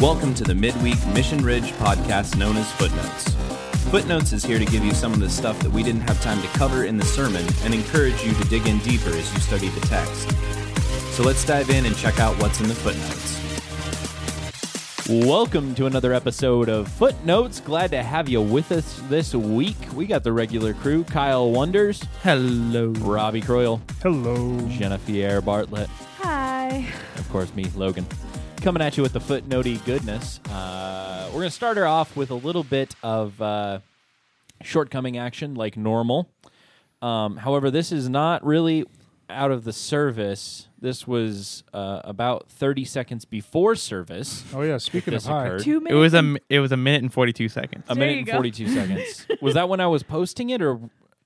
Welcome to the Midweek Mission Ridge podcast known as Footnotes. Footnotes is here to give you some of the stuff that we didn't have time to cover in the sermon and encourage you to dig in deeper as you study the text. So let's dive in and check out what's in the footnotes. Welcome to another episode of Footnotes. Glad to have you with us this week. We got the regular crew Kyle Wonders, Hello. Robbie Croyle, Hello. Jennifer Bartlett, Hi. of course, me, Logan. Coming at you with the footnotey goodness. Uh, we're going to start her off with a little bit of uh, shortcoming action like normal. Um, however, this is not really out of the service. This was uh, about 30 seconds before service. Oh yeah, speaking This of high. occurred. Two It minutes. was a m- it was a minute and forty two seconds. A There minute you and go. 42 seconds. Was that when I was posting it, or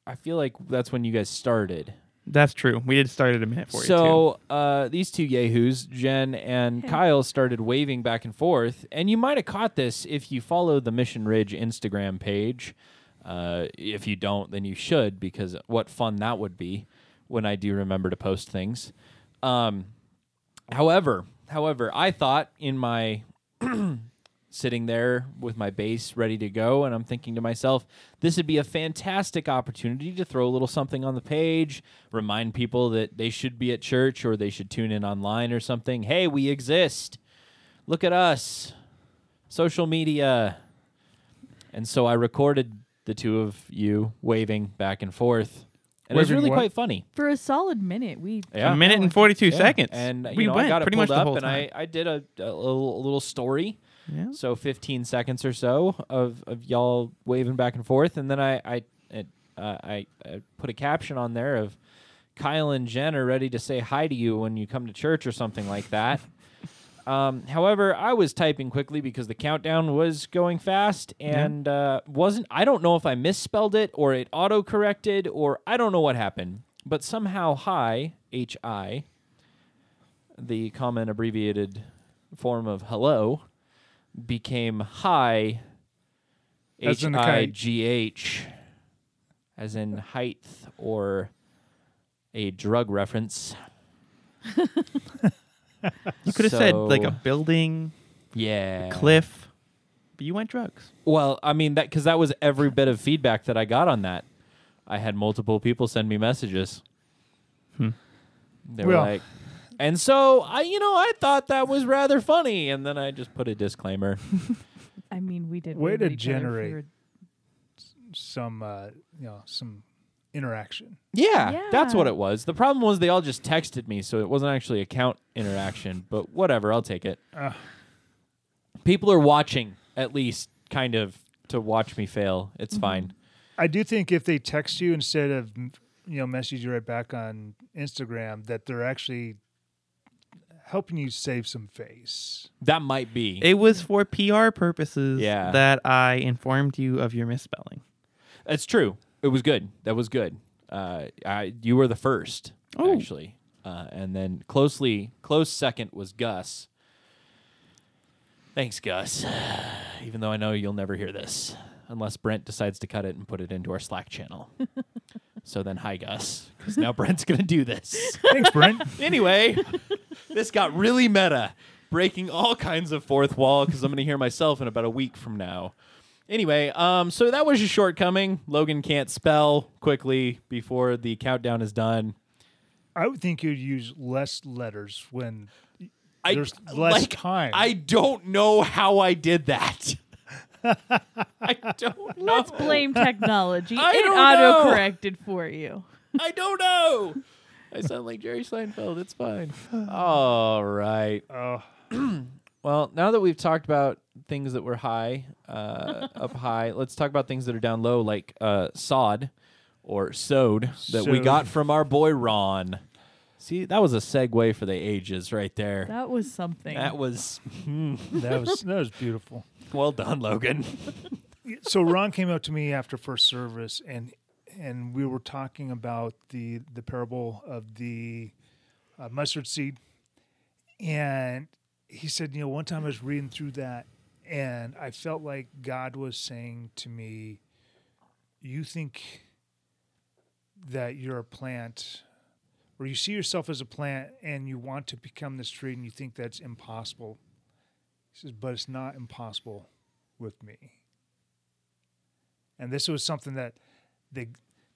I feel like that's when you guys started? That's true. We did start at a minute forty two. So uh, these two yahoos, Jen and Hey. Kyle, started waving back and forth, and you might have caught this if you follow the Mission Ridge Instagram page. Uh, if you don't, then you should because what fun that would be when I do remember to post things. Um, however, however, I thought in my sitting there with my bass ready to go and I'm thinking to myself this would be a fantastic opportunity to throw a little something on the page remind people that they should be at church or they should tune in online or something hey we exist look at us social media and so I recorded the two of you waving back and forth and it was really what? quite funny For a solid minute, we yeah a minute and forty two yeah. seconds. and you we know went I got pretty pulled much up the whole and time. I, I did a, a little a little story yeah. so 15 seconds or so of, of y'all waving back and forth and then i I, it, uh, I I put a caption on there of kyle and jen are ready to say hi to you when you come to church or something like that um, however i was typing quickly because the countdown was going fast and uh, wasn't i don't know if i misspelled it or it auto corrected or i don't know what happened but somehow hi hi the common abbreviated form of hello became high As H in the G H as in height or a drug reference. You could have said like a building, yeah cliff, but you went drugs. Well, I mean that because that was every bit of feedback that I got on that. I had multiple people send me messages. Hmm. They were Well- like, and so I, you know, I thought that was rather funny, and then I just put a disclaimer. I mean, we did. Way wave to at each other generate. for- Some uh, you know some interaction. Yeah, that's what it was. The problem was they all just texted me, so it wasn't actually account interaction. But whatever, I'll take it. Uh, People are watching, at least, kind of, to watch me fail. It's fine. I do think if they text you instead of you know message you right back on Instagram, that they're actually helping you save some face. That might be. It was for PR purposes Yeah. that I informed you of your misspelling. That's true. It was good. That was good. Uh, I, you were the first, Oh. actually, uh, and then closely close second was Gus. Thanks, Gus. Even though I know you'll never hear this unless Brent decides to cut it and put it into our Slack channel. so then, hi, Gus, because now Brent's gonna do this. Thanks, Brent. anyway, this got really meta, breaking all kinds of fourth wall because I'm going to hear myself in about a week from now. Anyway, um, so that was your shortcoming. Logan can't spell quickly before the countdown is done. I would think you'd use less letters when I, There's less like, time. I don't know how I did that. I don't know. Let's blame technology. I it auto corrected for you. I don't know. I sound like Jerry Seinfeld. It's fine. All right. uh, Well, now that we've talked about things that were high, uh, up high, let's talk about things that are down low, like uh, sod or sewed that we Sewed. got from our boy Ron. See, that was a segue for the ages right there. That was something. That was that was that was beautiful. Well done, Logan. so Ron came up to me after first service and and we were talking about the the parable of the uh, mustard seed and he said you know one time I was reading through that and I felt like God was saying to me you think that you're a plant or you see yourself as a plant and you want to become this tree and you think that's impossible He says, but it's not impossible with me. And this was something that they,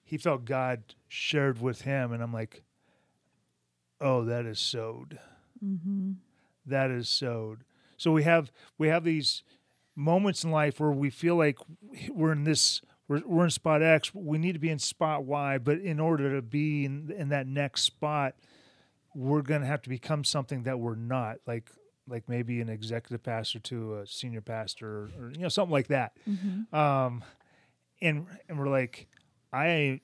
he felt God shared with him. And I'm like, oh, that is sowed. Mm-hmm. That is sowed. So we have we have these moments in life where we feel like we're in this we're, we're in spot X. We need to be in spot Y, but in order to be in, in that next spot, we're going to have to become something that we're not. Like like maybe an executive pastor to a senior pastor, or you know something like that. Mm-hmm. Um, and and we're like, I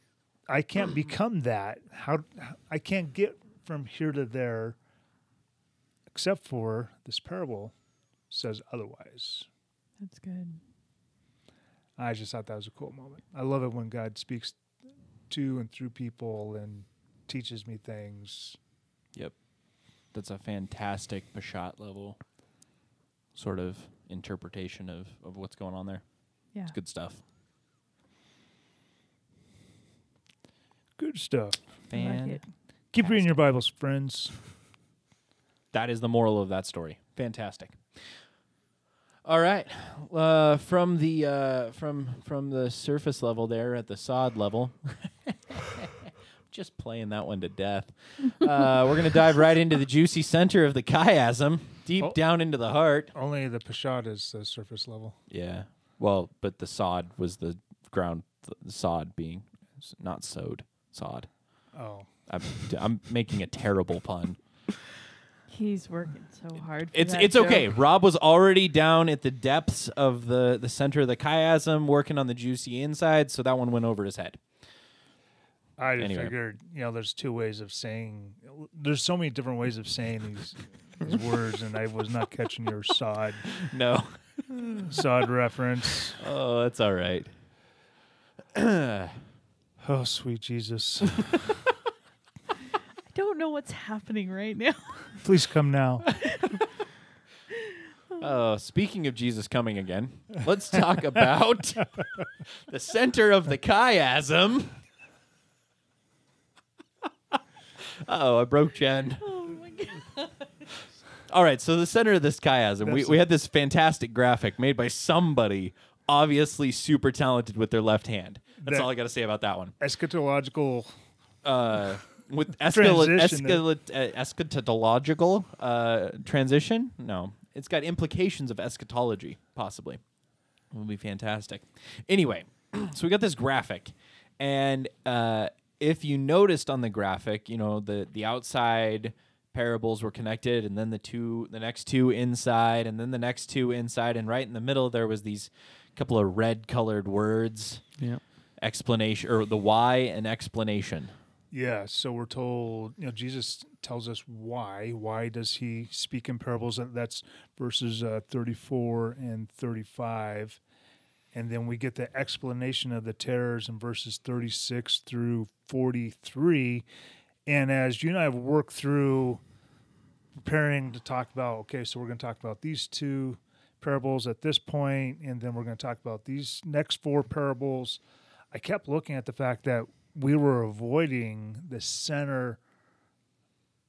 I can't become that. How I can't get from here to there, except for this parable says otherwise. That's good. I just thought that was a cool moment. I love it when God speaks to and through people and teaches me things. Yep. That's a fantastic Peshat level sort of interpretation of, of what's going on there. Yeah. It's good stuff. Good stuff. I like Fan. Keep reading your Bibles, friends. that is the moral of that story. Fantastic. All right, uh, from the uh, from from the surface level there at the sod level, just playing that one to death. Uh, we're gonna dive right into the juicy center of the chiasm, deep Oh. down into the heart. Only the Peshat is the surface level. Yeah. Well, but the sod was the ground. The sod being not sowed. Sod. Oh, I'm, I'm making a terrible pun. He's working so hard. For It's that it's okay. Rob was already down at the depths of the the center of the chiasm, working on the juicy inside, so that one went over his head. I just Anyway. figured, you know, there's two ways of saying. There's so many different ways of saying these these words, and I was not catching your sod No. sod reference. Oh, that's all right. Oh, sweet Jesus, I don't know what's happening right now. please come now. Oh, speaking of Jesus coming again, let's talk about the center of the chiasm. Oh, I broke Jen. oh my god. All right, so the center of this chiasm, we, we had this fantastic graphic made by somebody obviously super talented with their left hand. That's That- all I got to say about that one. Eschatological. Uh, with escal- Transition there. escal- uh, eschatological uh, transition? No, it's got implications of eschatology, possibly. It will be fantastic. Anyway, so we got this graphic, and uh, if you noticed on the graphic, you know the the outside parables were connected, and then the two, the next two inside, and then the next two inside, and right in the middle there was these couple of red colored words Yeah. explanation or the why and explanation. Yeah, so we're told, you know, Jesus tells us why. Why does he speak in parables? That's verses uh, 34 and 35. And then we get the explanation of the tares in verses 36 through 43. And as you and I have worked through preparing to talk about, okay, so we're going to talk about these two parables at this point, and then we're going to talk about these next four parables. I kept looking at the fact that we were avoiding the center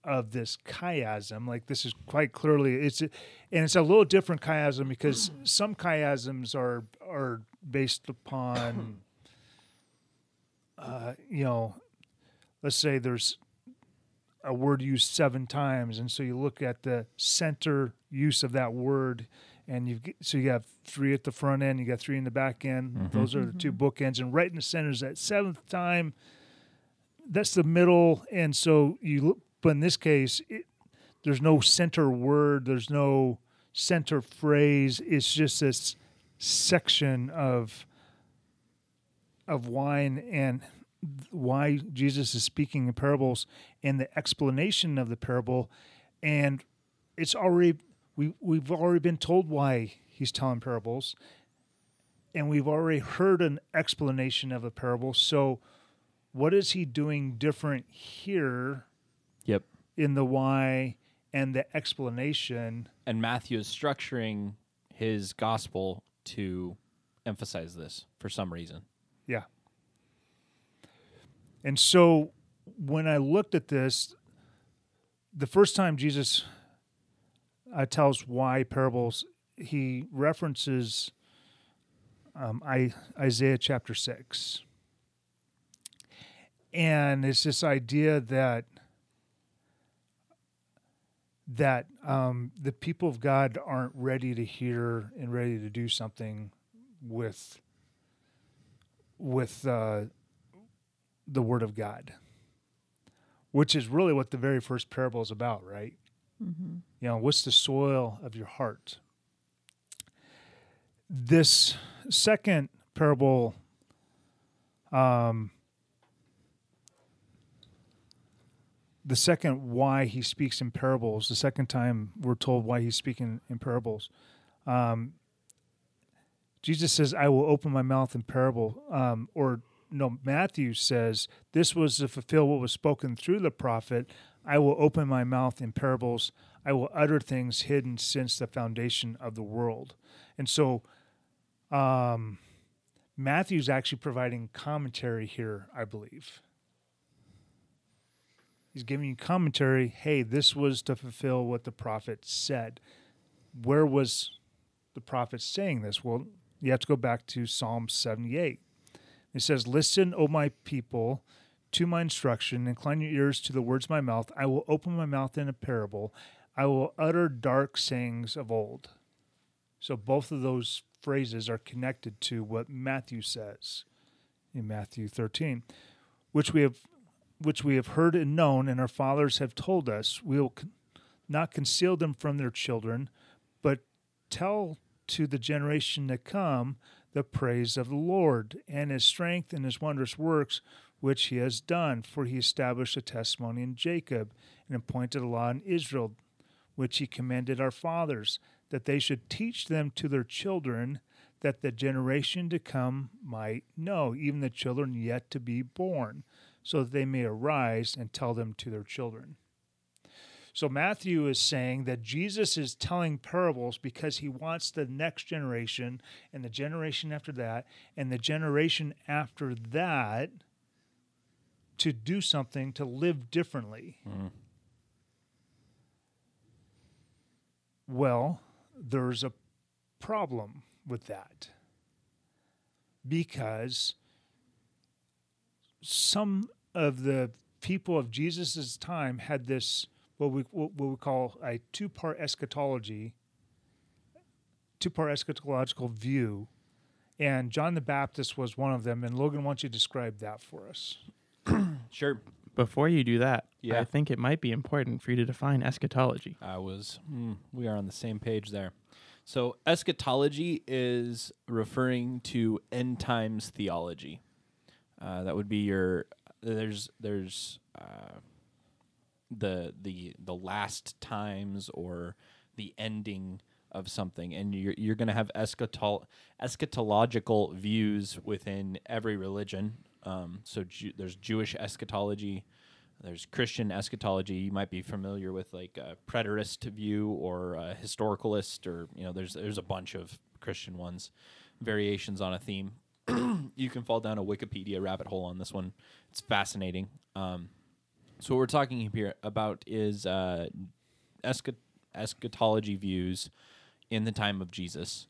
of this chiasm. Like this is quite clearly it's and it's a little different chiasm because some chiasms are are based upon uh, you know, let's say there's a word used seven times, and so you look at the center use of that word, and you so you have three at the front end, you got three in the back end. Those are the two bookends, and right in the center is that seventh time. That's the middle, and so you look. But in this case, it, there's no center word. There's no center phrase. It's just this section of of wine and why Jesus is speaking in parables and the explanation of the parable and it's already we we've already been told why he's telling parables and we've already heard an explanation of a parable so what is he doing different here Yep. in the why and the explanation And Matthew is structuring his gospel to emphasize this for some reason. Yeah. And so when I looked at this, the first time Jesus uh, tells why parables he references um, I, Isaiah chapter six, and it's this idea that that um, the people of God aren't ready to hear and ready to do something with with uh, the Word of God, which is really what the very first parable is about, right? Mm-hmm. You know, what's the soil of your heart? This second parable, um, the second why he speaks in parables, the second time we're told why he's speaking in parables. Um, Jesus says, I will open my mouth in parable. Um, or no, Matthew says, This was to fulfill what was spoken through the prophet. I will open my mouth in parables. I will utter things hidden since the foundation of the world. And so, um, Matthew's actually providing commentary here, I believe. He's giving you commentary. Hey, this was to fulfill what the prophet said. Where was the prophet saying this? Well, you have to go back to Psalm 78. It says, Listen, O my people, to my instruction, incline your ears to the words of my mouth. I will open my mouth in a parable. I will utter dark sayings of old. So both of those phrases are connected to what Matthew says in Matthew 13, which we have which we have heard and known and our fathers have told us. We will not conceal them from their children, but tell to the generation to come the praise of the Lord and his strength and his wondrous works which he has done. For he established a testimony in Jacob and appointed a law in Israel, which he commanded our fathers, that they should teach them to their children, that the generation to come might know, even the children yet to be born, so that they may arise and tell them to their children. So Matthew is saying that Jesus is telling parables because he wants the next generation and the generation after that and the generation after that to do something to live differently. Mm-hmm. Well, there's a problem with that because some of the people of Jesus' time had this what we what we call a two-part eschatology, two-part eschatological view, and John the Baptist was one of them. And Logan, why don't you describe that for us? Sure. Before you do that, Yeah. I think it might be important for you to define eschatology. I was. Mm, we are on the same page there. So eschatology is referring to end times theology. Uh, that would be your. There's there's uh, the the the last times or the ending of something, and you're you're going to have eschatol- eschatological views within every religion. Um, so Ju- there's Jewish eschatology. There's Christian eschatology. You might be familiar with like a preterist view or a historicalist, or you know, there's there's a bunch of Christian ones, variations on a theme. You can fall down a Wikipedia rabbit hole on this one. It's fascinating. Um, so what we're talking here about is uh, eschat- eschatology views in the time of Jesus.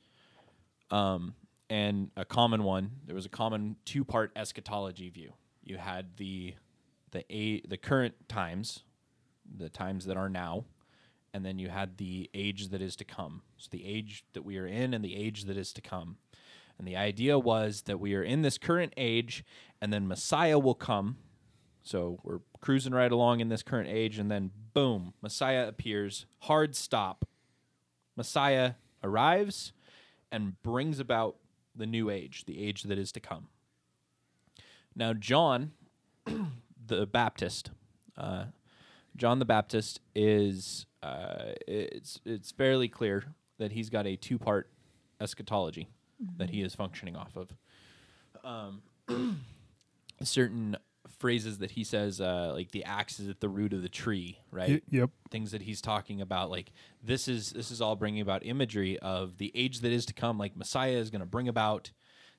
Um, and a common one, there was a common two-part eschatology view. You had the the a the current times, the times that are now, and then you had the age that is to come. So the age that we are in and the age that is to come. And the idea was that we are in this current age, and then Messiah will come. So we're cruising right along in this current age, and then boom, Messiah appears. Hard stop. Messiah arrives and brings about the new age, the age that is to come. Now, John, the Baptist, uh, John the Baptist is uh, it's it's fairly clear that he's got a two part eschatology that he is functioning off of. Um, certain phrases that he says, uh, like the axe is at the root of the tree, right? yep. things that he's talking about like this is this is all bringing about imagery of the age that is to come like messiah is going to bring about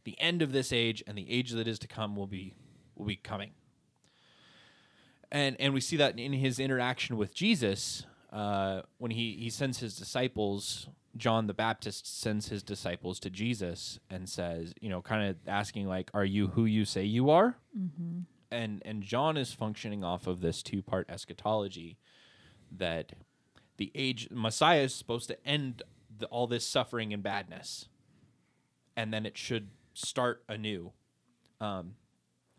the end of this age and the age that is to come will be will be coming and and we see that in his interaction with jesus uh, when he he sends his disciples John the Baptist sends his disciples to Jesus and says, you know, kind of asking like, "Are you who you say you are?" Mm-hmm. And and John is functioning off of this two part eschatology that the age Messiah is supposed to end the, all this suffering and badness, and then it should start anew. Um,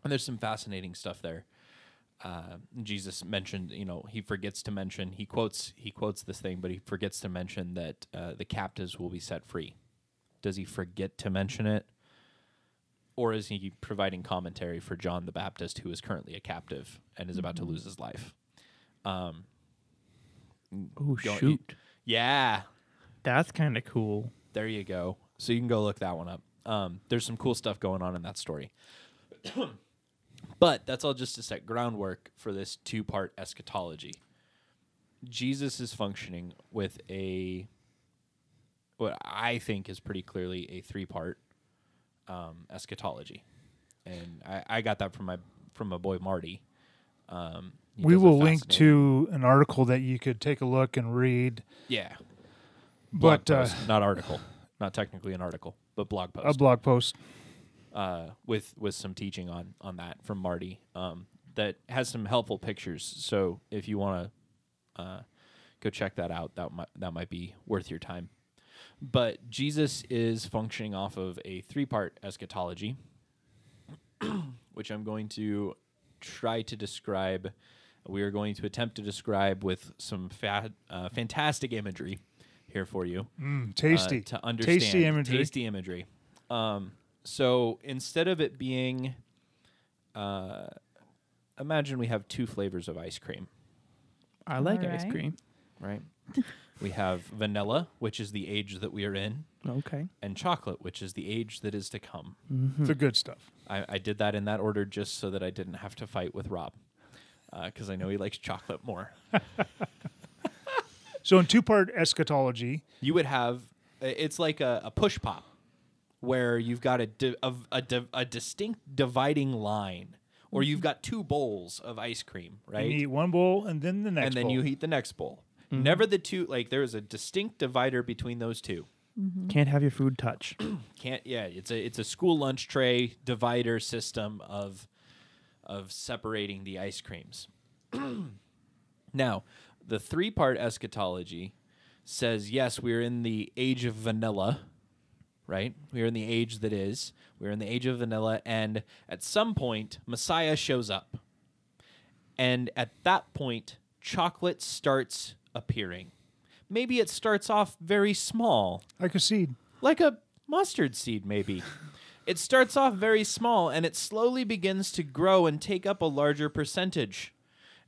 and there's some fascinating stuff there. Uh, Jesus mentioned, you know, he forgets to mention. He quotes he quotes this thing, but he forgets to mention that uh, the captives will be set free. Does he forget to mention it, or is he providing commentary for John the Baptist, who is currently a captive and is about to lose his life? Um, Oh shoot, yeah, that's kind of cool. There you go. So you can go look that one up. Um, there's some cool stuff going on in that story. but that's all just to set groundwork for this two part eschatology. Jesus is functioning with a, what I think is pretty clearly a three part um, eschatology. And I, I got that from my from my boy Marty. Um, we will link to an article that you could take a look and read. yeah, blog But uh, not article, not technically an article, but blog post. a blog post. Uh, with with some teaching on on that from Marty um, that has some helpful pictures. So if you want to uh, go check that out, that might that might be worth your time. But Jesus is functioning off of a three part eschatology, which I'm going to try to describe. We are going to attempt to describe with some fa- uh, fantastic imagery here for you Mm, uh, tasty. to understand Tasty imagery. Tasty imagery. Um, so instead of it being, uh, imagine we have two flavors of ice cream, I like ice Alright. cream. right? we have vanilla, which is the age that we are in, Okay. and chocolate, which is the age that is to come. Mm-hmm. the good stuff. I, I did that in that order just so that I didn't have to fight with Rob, because I know he likes chocolate more. So in two part eschatology, you would have it's like a, a push pop where you've got a, di- a, a, di- a distinct dividing line or you've mm-hmm. got two bowls of ice cream right? you eat one bowl and then the next and then bowl. you eat the next bowl. Mm-hmm. Never the two like there is a distinct divider between those two. Mm-hmm. Can't have your food touch. can't yeah it's a it's a school lunch tray divider system of of separating the ice creams. Now the three part eschatology says yes we're in the age of vanilla right? We're in the age that is. We're in the age of vanilla. And at some point messiah shows up. And at that point chocolate starts appearing. Maybe it starts off very small. Like a seed. like a mustard seed, maybe. it starts off very small and it slowly begins to grow and take up a larger percentage.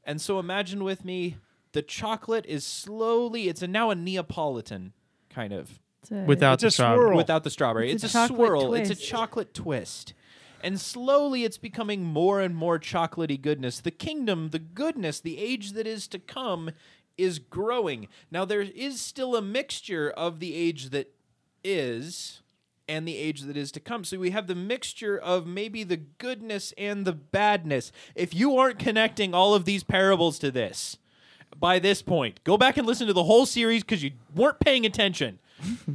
And so imagine with me, the chocolate is slowly, it's a, now a Neapolitan kind of a- uh, Without It's the a strawberry. swirl. without the strawberry. It's It's, a a, chocolate swirl. It's a chocolate twist. And slowly it's becoming more and more chocolatey goodness. The kingdom, the goodness, the age that is to come is growing. Now there is still a mixture of the age that is and the age that is to come. So we have the mixture of maybe the goodness and the badness. If you aren't connecting all of these parables to this by this point, go back and listen to the whole series because you weren't paying attention.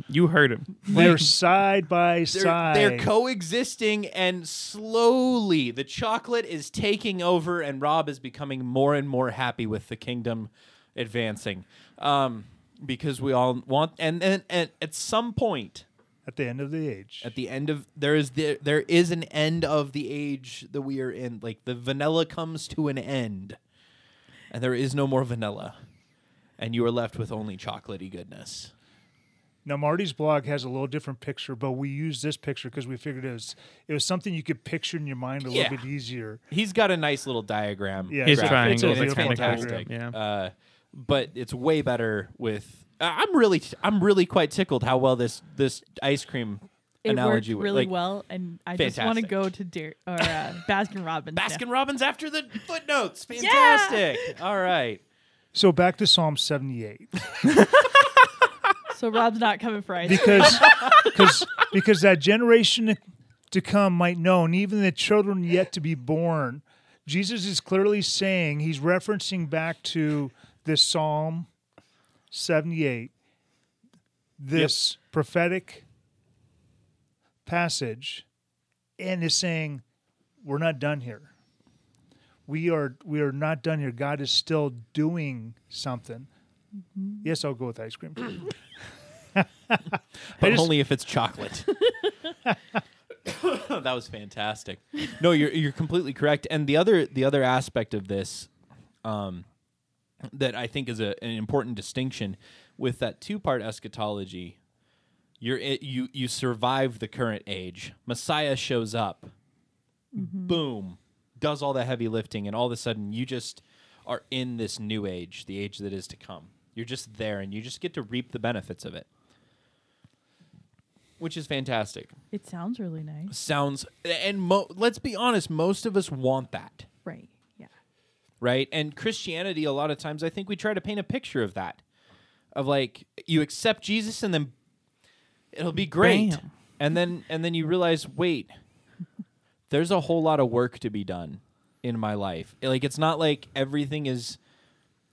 You heard him. They're side by They're, side. they're coexisting, and slowly the chocolate is taking over, and Rob is becoming more and more happy with the kingdom advancing. Um, because we all want, and, and, and at some point, at the end of the age. at the end of there is the, there is an end of the age that we are in. Like the vanilla comes to an end, and there is no more vanilla, and you are left with only chocolatey goodness. Now Marty's blog has a little different picture, but we used this picture because we figured it was it was something you could picture in your mind a Yeah. little bit easier. He's got a nice little diagram. Yeah, His it's a- triangle it's a is beautiful fantastic. Yeah. Uh, but it's way better with. I- I'm really, I'm really quite tickled how well this this ice cream it analogy worked wo- really like, well, and I just want to go to Deer or uh, Baskin Robbins. Baskin Robbins after the footnotes. Fantastic. All right. So back to Psalm seventy eight. So Rob's not coming for ice. cream. because because because that generation to come might know, and even the children yet to be born. Jesus is clearly saying he's referencing back to this Psalm seventy eight this prophetic passage and is saying, We're not done here. We are we are not done here. God is still doing something. Mm-hmm. Yes, I'll go with ice cream. but just- only if it's chocolate. that was fantastic. No, you're you're completely correct. And the other the other aspect of this, um, that I think is a, an important distinction with that two part eschatology. You're it, you you survive the current age. Messiah shows up, boom, does all the heavy lifting, and all of a sudden you just are in this new age, the age that is to come. You're just there, and you just get to reap the benefits of it which is fantastic. It sounds really nice. Sounds and mo- let's be honest, most of us want that, Right. Yeah. right? And Christianity, a lot of times, I think we try to paint a picture of that, of like you accept Jesus and then it'll be great, Bam. and then and then you realize, wait, there's a whole lot of work to be done in my life. Like it's not like everything is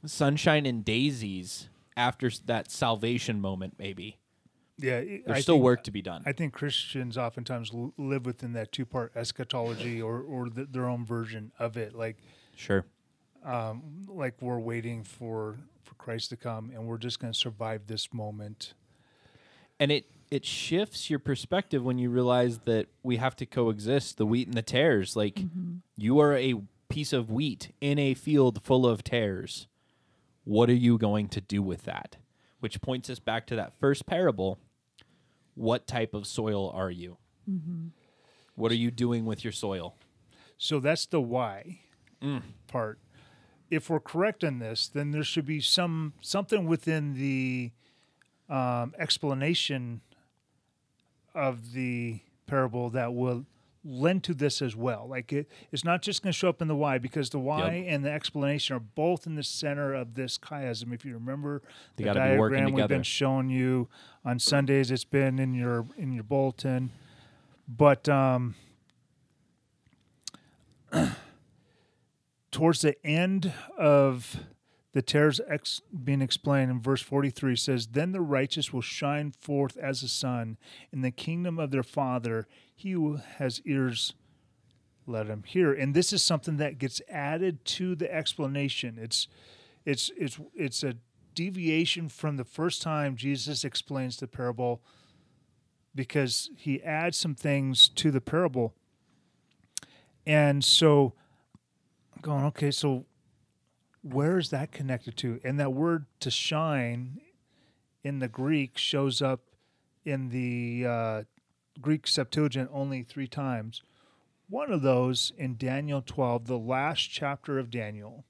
sunshine and daisies after that salvation moment. Maybe Yeah, it- there's I still think- work to be done. I think Christians oftentimes l- live within that two part eschatology or or th their own version of it. Like sure. um, like we're waiting for for Christ to come, and we're just going to survive this moment. and it it shifts your perspective when you realize that we have to coexist the wheat and the tares like you are a piece of wheat in a field full of tares what are you going to do with that which points us back to that first parable what type of soil are you what are you doing with your soil So that's the why Mm. part. If we're correct in this, then there should be some something within the um, explanation of the parable that will lend to this as well. Like it, it's not just going to show up in the why because the why Yep. and the explanation are both in the center of this chiasm. If you remember They the gotta be diagram we've been showing you on Sundays, it's been in your in your bulletin, but um, towards the end of the tares ex- being explained in verse 43 says then the righteous will shine forth as the sun in the kingdom of their father. He who has ears let him hear. And this is something that gets added to the explanation. It's it's it's it's a deviation from the first time jesus explains the parable because he adds some things to the parable. And so going okay so where is that connected to? And that word to shine in the greek shows up in the uh, greek septuagint only three times. One of those in daniel 12 the last chapter of daniel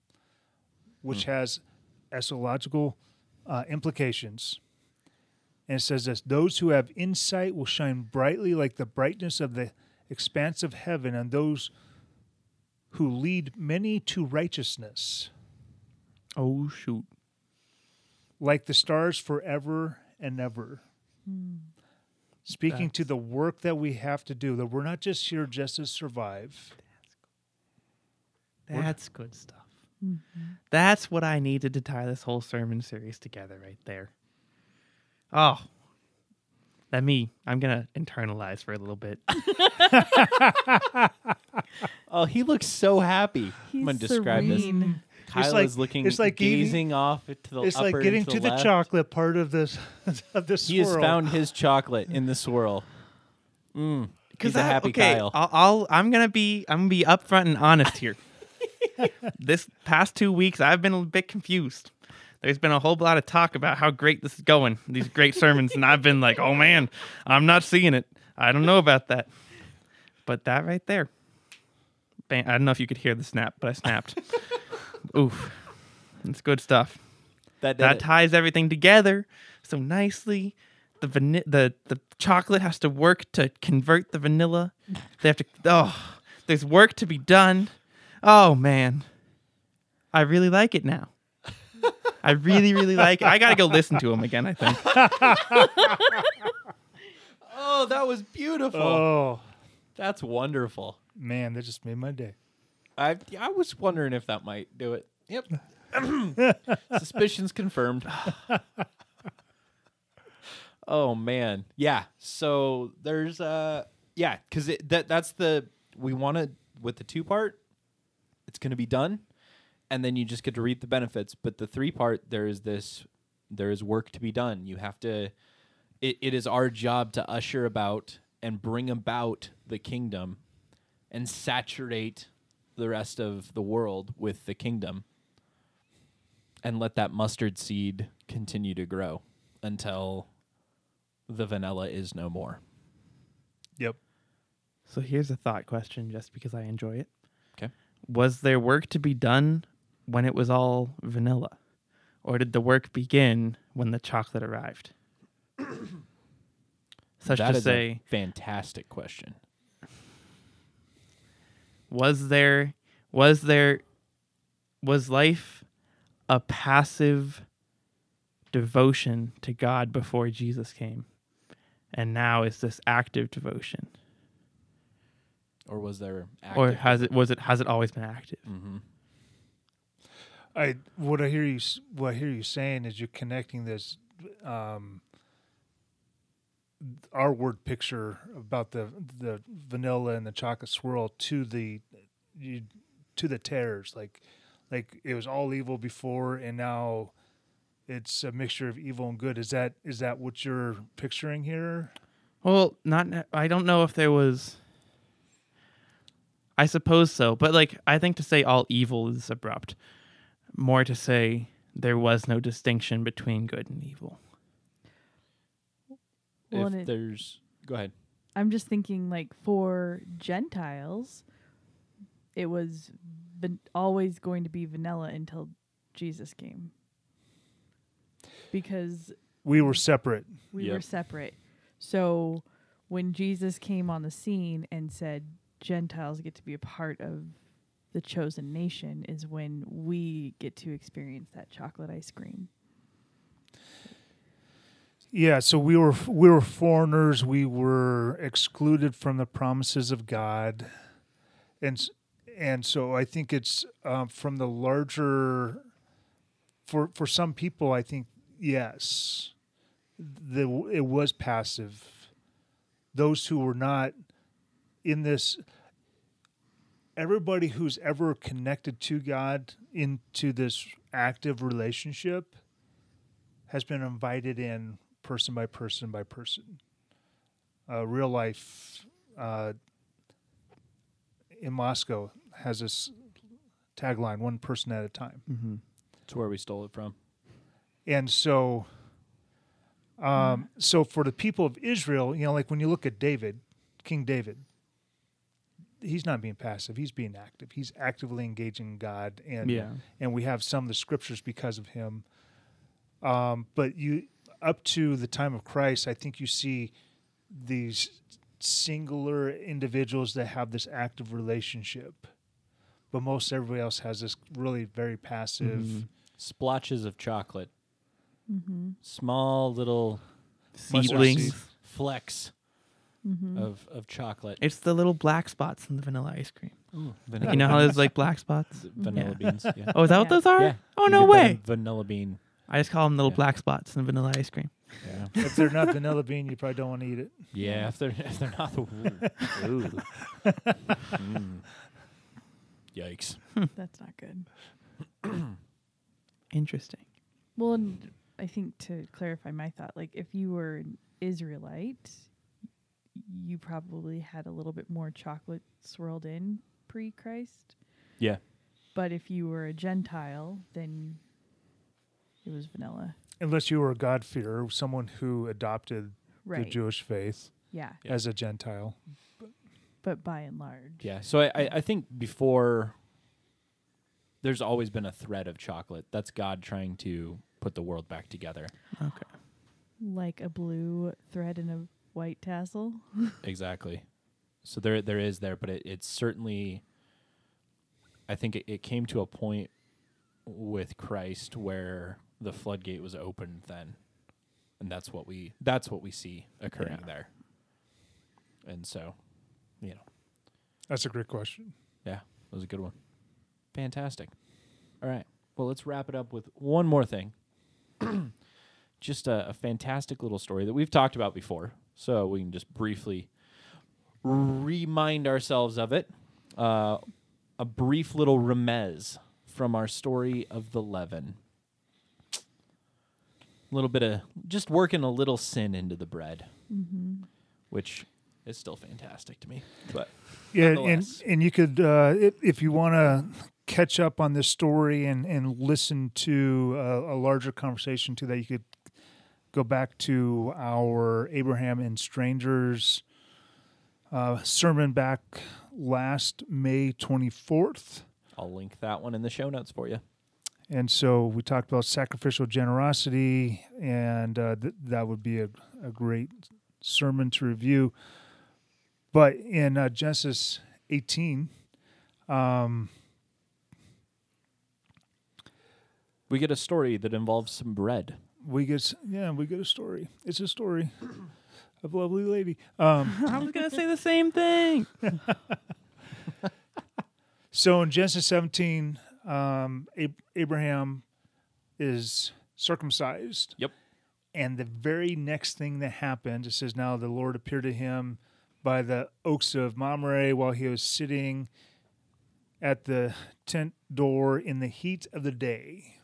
which has eschatological uh, implications. And it says this those who have insight will shine brightly like the brightness of the expanse of heaven and those who lead many to righteousness Oh shoot. like the stars forever and ever. Hmm. Speaking to the work that we have to do, that we're not just here just to survive. That's good stuff. Mm-hmm. That's what I needed to tie this whole sermon series together right there. Oh. Let me I'm gonna internalize for a little bit. oh he looks so happy i'm gonna He's describe this Kyle like- is looking, it's like eating- gazing off to the It's like getting to, the left. chocolate part of this of this He has found his chocolate in the swirl. Mm. He's a I- happy okay, Kyle. I'll, I'll I'm gonna be I'm gonna be upfront and honest here. this past two weeks, I've been a bit confused. There's been a whole lot of talk about how great this is going, these great sermons, and I've been like, oh man, I'm not seeing it. I don't know about that. But that right there, bang, I don't know if you could hear the snap, but I snapped. Oof, it's good stuff that that it. ties everything together so nicely. The vani- the the chocolate has to work to convert the vanilla. They have to. Oh, there's work to be done. Oh man, I really like it now. I really, really like it. I gotta go listen to him again. I think. oh, that was beautiful. Oh That's wonderful. man, that just made my day. I I was wondering if that might do it. Yep. Suspicions confirmed. Oh man, yeah. So there's uh, yeah, because that that's the we want to with the two part, it's going to be done, and then you just get to reap the benefits. But the three part, there is this, there is work to be done. You have to. It, it is our job to usher about and bring about the kingdom, and saturate the rest of the world with the kingdom, and let that mustard seed continue to grow until the vanilla is no more. Yep. So here's a thought question, just because I enjoy it. Okay. Was there work to be done when it was all vanilla, or did the work begin when the chocolate arrived? Such That to is say, a fantastic question. Was there was there was life a passive devotion to God before Jesus came? And now is this active devotion? Or was there Or has it was it has it always been active? Mhm. I what I hear you what I hear you saying is you're connecting this um our word picture about the the vanilla and the chocolate swirl to the you to the tares like like it was all evil before and now it's a mixture of evil and good is that is that what you're picturing here Well, not I don't know if there was I suppose so, but like I think to say all evil is abrupt. More to say there was no distinction between good and evil. Well, if it- there's go ahead. I'm just thinking like for Gentiles, it was van- always going to be vanilla until Jesus came. Because we were separate we were separate. So when Jesus came on the scene and said Gentiles get to be a part of the chosen nation is when we get to experience that chocolate ice cream. Yeah, so we were we were foreigners. We were excluded from the promises of God, and and so I think it's um, from the larger. For for some people, I think yes, the it was passive. Those who were not in this. Everybody who's ever connected to God into this active relationship has been invited in person by person by person. Uh, real life uh, in Moscow has this tagline: "One person at a time." Mm-hmm. It's where we stole it from. And so, um, so for the people of Israel, you know, like when you look at David, King David, he's not being passive; he's being active. He's actively engaging God, and Yeah. and we have some of the scriptures because of him. Um, but you, up to the time of Christ, I think you see these singular individuals that have this active relationship, but most everybody else has this really very passive. Mhm. Splotches of chocolate. Mm-hmm. Small little Seedlings. flecks Mm-hmm. of, of chocolate. It's the little black spots in the vanilla ice cream. Ooh, Like, you know how there's like black spots? vanilla Yeah. beans. Yeah. Oh, is that what those are? Yeah. Oh You no way! Vanilla bean. I just call them little Yeah. black spots in vanilla ice cream. Yeah. if they're not vanilla bean, you probably don't want to eat it. Yeah, if they're if they're not the ooh. Ooh. Mm. Yikes. That's not good. Interesting. Well, and I think to clarify my thought, like if you were an Israelite, you probably had a little bit more chocolate swirled in pre Christ. Yeah. But if you were a Gentile, then it was vanilla. Unless you were a God-fearer, someone who adopted Right. the Jewish faith yeah. Yeah. as a Gentile. But by and large. Yeah. So I, I, I think before there's always been a thread of chocolate. That's God trying to put the world back together. Okay. Like a blue thread and a white tassel. Exactly. So there there is there, but it, it's certainly I think it, it came to a point with Christ where the floodgate was opened then. And that's what we that's what we see occurring Yeah. there. And so, you know, That's a great question. yeah, that was a good one. Fantastic. All right. Well, let's wrap it up with one more thing. just a, a fantastic little story that we've talked about before. So we can just briefly remind ourselves of it. Uh, a brief little remez from our story of the leaven. A little bit of just working a little sin into the bread, which is still fantastic to me. But Yeah, and and you could uh, if, if you want to catch up on this story and and listen to a, a larger conversation to that, you could go back to our Abraham and Strangers uh, sermon back last May twenty fourth. I'll link that one in the show notes for you. And so we talked about sacrificial generosity, and uh, th- that would be a, a great sermon to review. But in uh, Genesis 18, um, We get a story that involves some bread. we get yeah we get a story. It's a story of a lovely lady. Um, I was gonna say the same thing. so in Genesis 17, um, Ab- Abraham is circumcised. Yep. And the very next thing that happened, it says, Now the Lord appeared to him by the oaks of Mamre while he was sitting at the tent door in the heat of the day.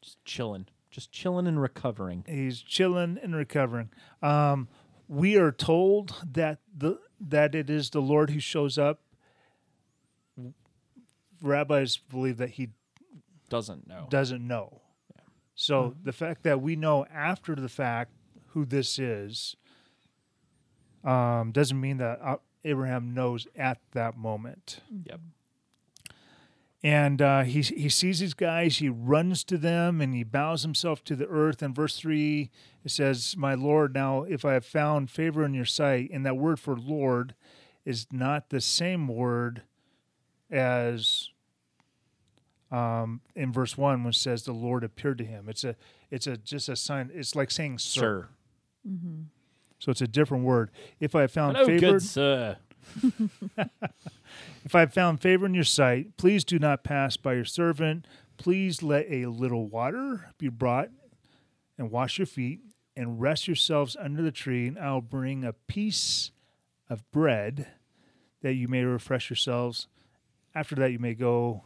Just chilling. Just chilling and recovering. He's chilling and recovering. Um, we are told that the that it is the Lord who shows up. Rabbis believe that he Doesn't know. doesn't know. So the fact that we know after the fact who this is um, doesn't mean that uh, Abraham knows at that moment. Yep. And uh, he he sees these guys. He runs to them and he bows himself to the earth. In verse three, it says, "My Lord, now if I have found favor in your sight," and that word for Lord is not the same word as um, in verse one, which says the Lord appeared to him. It's a it's a just a sign. It's like saying sir. Sir. So it's a different word. If I found Hello, favor, good sir. If I found favor in your sight, please do not pass by your servant. Please let a little water be brought and wash your feet and rest yourselves under the tree, and I'll bring a piece of bread that you may refresh yourselves. After that, you may go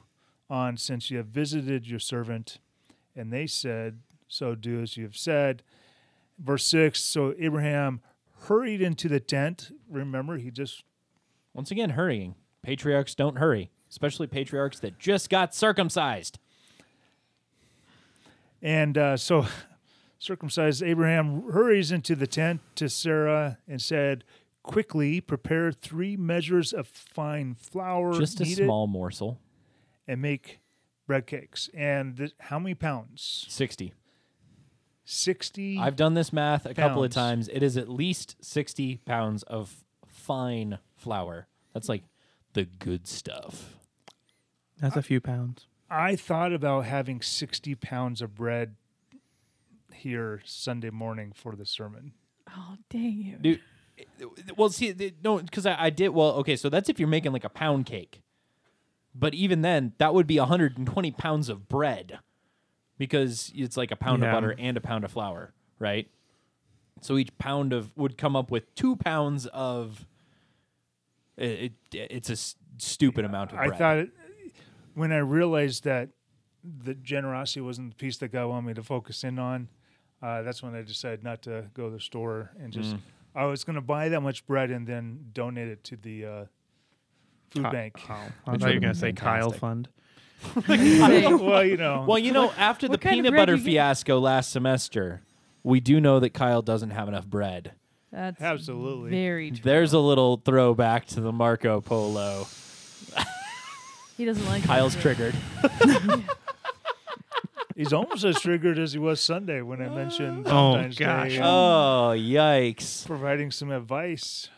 on, since you have visited your servant. And they said, So do as you have said. Verse 6 So Abraham hurried into the tent. Remember, he just Once again, hurrying. Patriarchs don't hurry, especially patriarchs that just got circumcised. And uh, so circumcised Abraham hurries into the tent to Sarah and said, Quickly prepare three measures of fine flour, Just a knead it, small morsel. and make bread cakes. And th- how many pounds? 60. 60. I've done this math a couple of times. It is at least 60 pounds of fine flour. That's like the good stuff. That's a few pounds. I thought about having 60 pounds of bread here Sunday morning for the sermon. Oh dang you! Dude, well, see, no, because I, I did, well, okay, so that's if you're making like a pound cake. But even then, that would be 120 pounds of bread because it's like a pound Yeah. of butter and a pound of flour, right? So each pound of would come up with two pounds of. It, it, it's a s- stupid amount of bread. I thought it, when I realized that the generosity wasn't the piece that God wanted me to focus in on, uh, that's when I decided not to go to the store and just. I was going to buy that much bread and then donate it to the uh, food Ki- bank. Oh, I thought you were gonna say Kyle. Fund. well, you know. Well, you know, after the what kind of peanut bread butter you get? fiasco last semester, we do know that Kyle doesn't have enough bread. That's Absolutely. very true. There's a little throwback to the Marco Polo. he doesn't like Kyle's triggered. He's almost as triggered as he was Sunday when I mentioned Oh, Valentine's gosh. Day and Oh, yikes. providing some advice.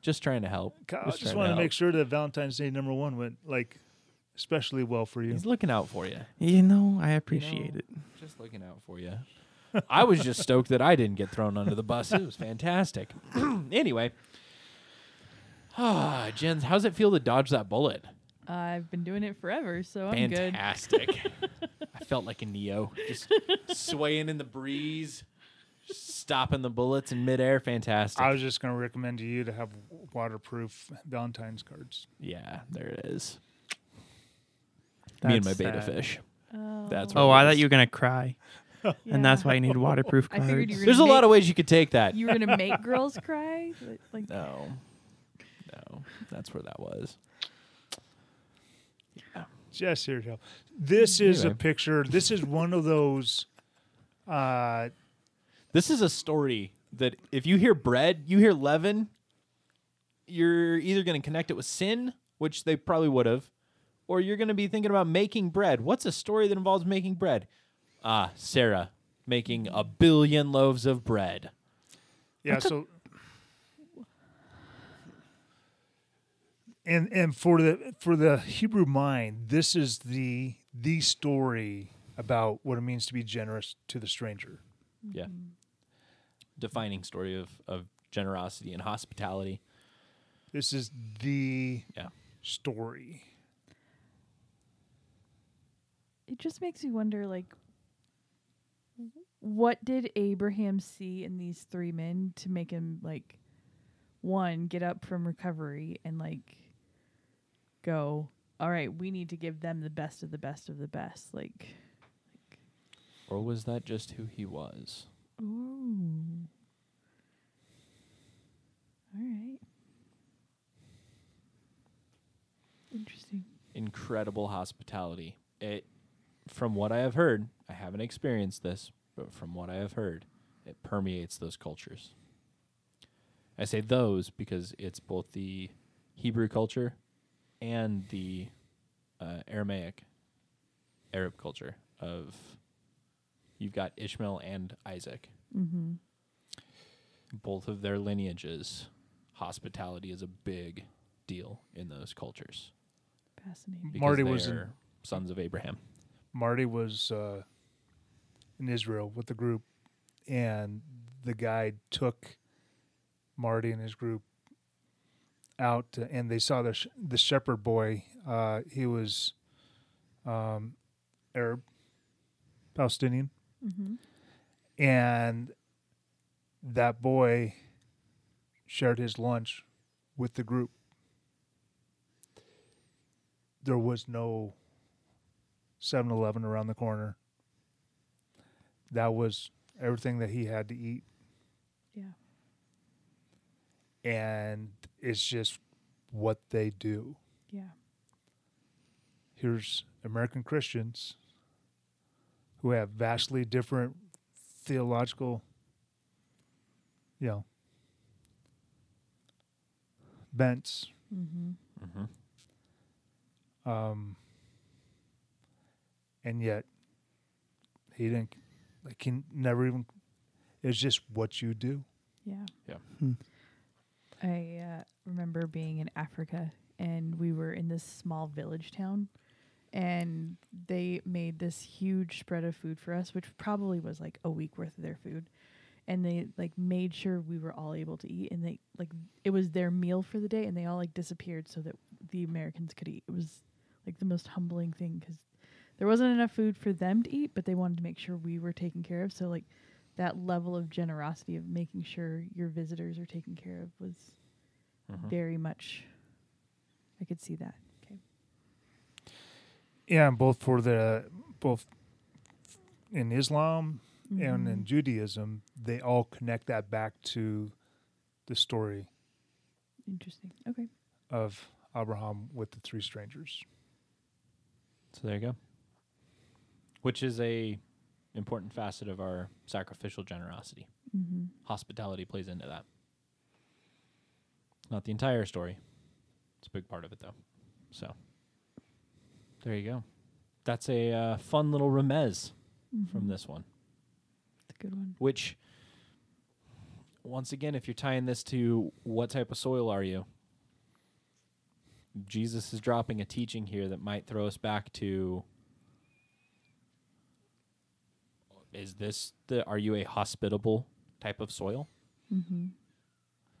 Just trying to help. Kyle, I Just just trying want to help. make sure that Valentine's Day number one went like especially well for you. He's looking out for you. You know, I appreciate know, it. Just looking out for you. I was just stoked that I didn't get thrown under the bus. It was fantastic. anyway. Ah, Jens, how's it feel to dodge that bullet? I've been doing it forever, so I'm good. Fantastic. I felt like a Neo, just swaying in the breeze, stopping the bullets in midair. Fantastic. I was just going to recommend to you to have waterproof Valentine's cards. yeah, there it is. Me and my That's betta sad. fish. Oh, That's Oh, what I thought is. you were gonna cry, and that's why you need waterproof I cards. figured you were There's a lot of ways you could take that. You were gonna make girls cry, but, like No, no, that's where that was. Just here help. This is a picture. This is one of those. Uh, This is a story that if you hear bread, you hear leaven, you're either going to connect it with sin, which they probably would have, or you're going to be thinking about making bread. What's a story that involves making bread? Ah, Sarah making a billion loaves of bread. yeah. So. And and for the for the Hebrew mind, this is the the story about what it means to be generous to the stranger. Yeah. Defining story of, of generosity and hospitality. This is the Yeah. story. it just makes me wonder like what did Abraham see in these three men to make him like one get up from recovery and like go all right we need to give them the best of the best of the best like like Or was that just who he was? ooh all right interesting incredible hospitality. It, from what I have heard, I haven't experienced this, but from what I have heard, it permeates those cultures. I say those because it's both the Hebrew culture and the uh, Aramaic Arab culture of you've got Ishmael and Isaac. mm-hmm Both of their lineages, hospitality is a big deal in those cultures. fascinating because Marty was in- sons of Abraham. Marty was uh, in Israel with the group, and the guide took Marty and his group out, and they saw the sh- the shepherd boy. Uh, he was um, Arab, Palestinian, mm-hmm. and that boy shared his lunch with the group. There was no 7 Eleven around the corner. That was everything that he had to eat. yeah And it's just what they do. yeah Here's American Christians who have vastly different theological, you know, bents. mm-hmm Mm-hmm. Um, and yet he didn't, like, he never even, it's just what you do. Yeah. Yeah. Hmm. I uh, remember being in Africa and we were in this small village town and they made this huge spread of food for us which probably was like a week worth of their food and they like made sure we were all able to eat and they like it was their meal for the day and they all like disappeared so that the Americans could eat. It was like the most humbling thing cuz there wasn't enough food for them to eat but they wanted to make sure we were taken care of so like that level of generosity of making sure your visitors are taken care of was Mhm. very much I could see that. Okay. Yeah, both for the, both in Islam and in Mhm. Judaism, they all connect that back to the story Interesting. Okay. of Abraham with the three strangers. So there you go. Which is a important facet of our sacrificial generosity. Mm-hmm. Hospitality plays into that. Not the entire story. It's a big part of it though. So there you go. That's a uh, fun little remez from this one. It's a good one. Which, once again, if you're tying this to what type of soil are you? Jesus is dropping a teaching here that might throw us back to is this the are you a hospitable type of soil? Mm-hmm.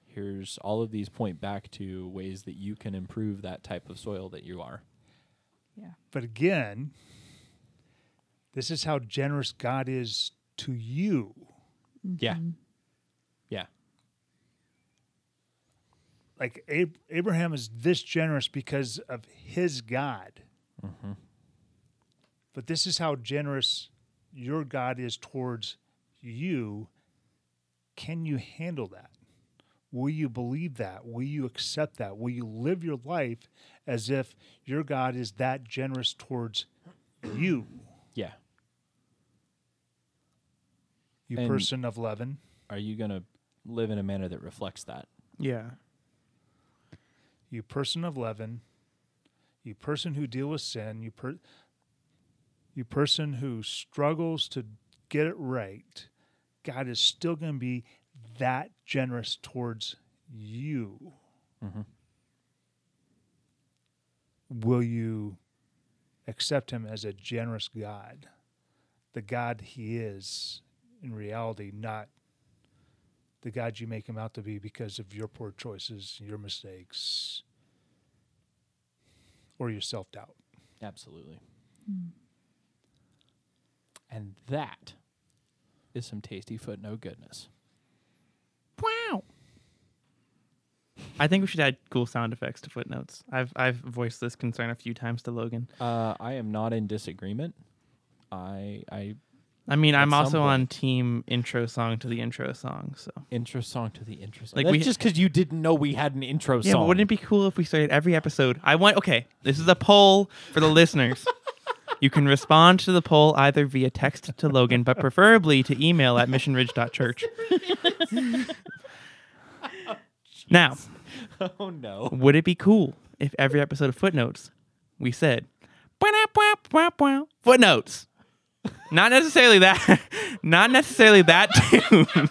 Here's all of these point back to ways that you can improve that type of soil that you are. Yeah. But again, This is how generous God is to you. Yeah. Yeah. Like Ab- Abraham is this generous because of his God. But this is how generous your God is towards you. Can you handle that? Will you believe that? Will you accept that? Will you live your life as if your God is that generous towards you, Yeah. you And- person of leaven? Are you going to live in a manner that reflects that? Yeah. you person of leaven, you person who deal with sin, you per, you person who struggles to get it right, God is still going to be that generous towards you. Mhm. Will you accept him as a generous God? The God he is in reality, not the God you make him out to be because of your poor choices, your mistakes, or your self doubt. Absolutely. And that is some tasty footnote goodness. Wow. I think we should add cool sound effects to footnotes. I've I've voiced this concern a few times to Logan. Uh, I am not in disagreement. I I I mean, I'm At some also on team intro song to the intro song. So intro song to the intro song. Like That's we- just because you didn't know we had an intro yeah, song. but wouldn't it be cool if we started every episode? I want. Okay, this is a poll for the listeners. You can respond to the poll either via text to Logan, but preferably to email at missionridge.church. now, oh no. would it be cool if every episode of Footnotes we said footnotes? Not necessarily that. Not necessarily that tune.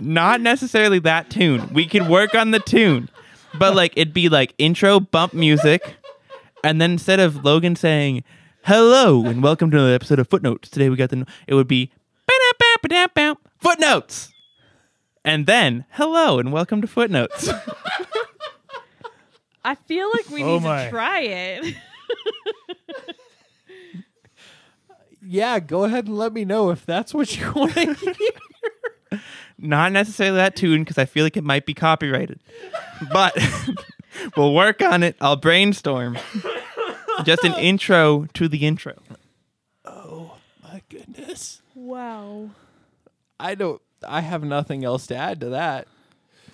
not necessarily that tune. We could work on the tune, but like it'd be like intro bump music, and then instead of Logan saying "Hello and welcome to another episode of Footnotes," today we got the it would be footnotes, and then "Hello and welcome to Footnotes." I feel like we Oh need my. to try it. Yeah, go ahead and let me know if that's what you want to hear. not necessarily that tune because I feel like it might be copyrighted. But we'll work on it. I'll brainstorm. Just an intro to the intro. Oh my goodness. wow. I don't. I have nothing else to add to that.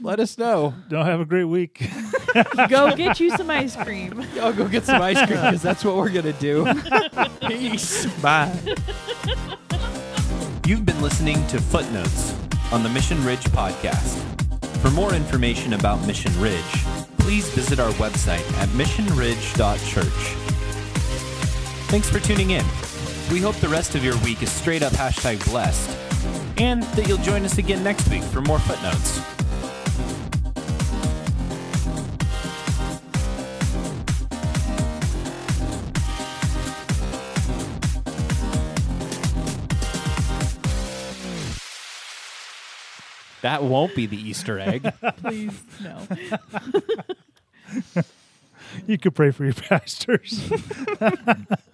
Let us know. Don't have a great week. Go get you some ice cream. I'll go get some ice cream because that's what we're gonna do. Peace. Bye. You've been listening to Footnotes on the Mission Ridge podcast. For more information about Mission Ridge, please visit our website at missionridge.church. Thanks for tuning in. We hope the rest of your week is straight up hashtag blessed, and that you'll join us again next week for more footnotes. That won't be the Easter egg. Please, no. you could pray for your pastors.